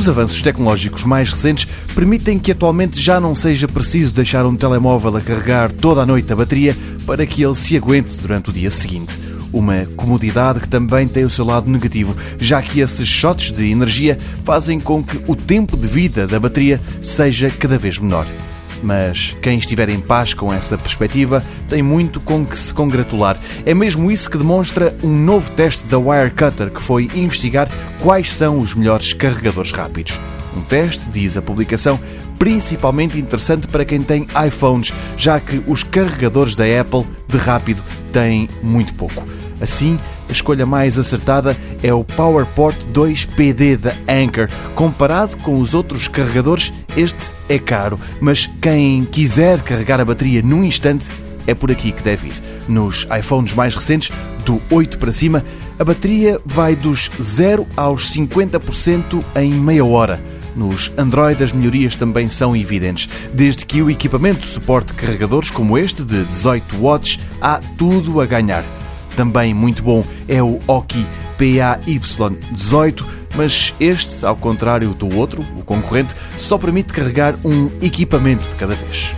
Os avanços tecnológicos mais recentes permitem que atualmente já não seja preciso deixar um telemóvel a carregar toda a noite a bateria para que ele se aguente durante o dia seguinte. Uma comodidade que também tem o seu lado negativo, já que esses shots de energia fazem com que o tempo de vida da bateria seja cada vez menor. Mas quem estiver em paz com essa perspectiva tem muito com que se congratular. É mesmo isso que demonstra um novo teste da Wirecutter que foi investigar quais são os melhores carregadores rápidos. Um teste, diz a publicação, principalmente interessante para quem tem iPhones, já que os carregadores da Apple de rápido têm muito pouco. Assim, a escolha mais acertada é o PowerPort 2 PD da Anker. Comparado com os outros carregadores, este é caro, mas quem quiser carregar a bateria num instante é por aqui que deve ir. Nos iPhones mais recentes, do 8 para cima, a bateria vai dos 0 aos 50% em meia hora. Nos Android as melhorias também são evidentes. Desde que o equipamento suporte carregadores como este de 18 watts, há tudo a ganhar. Também muito bom é o Oki PAY18, mas este, ao contrário do outro, o concorrente, só permite carregar um equipamento de cada vez.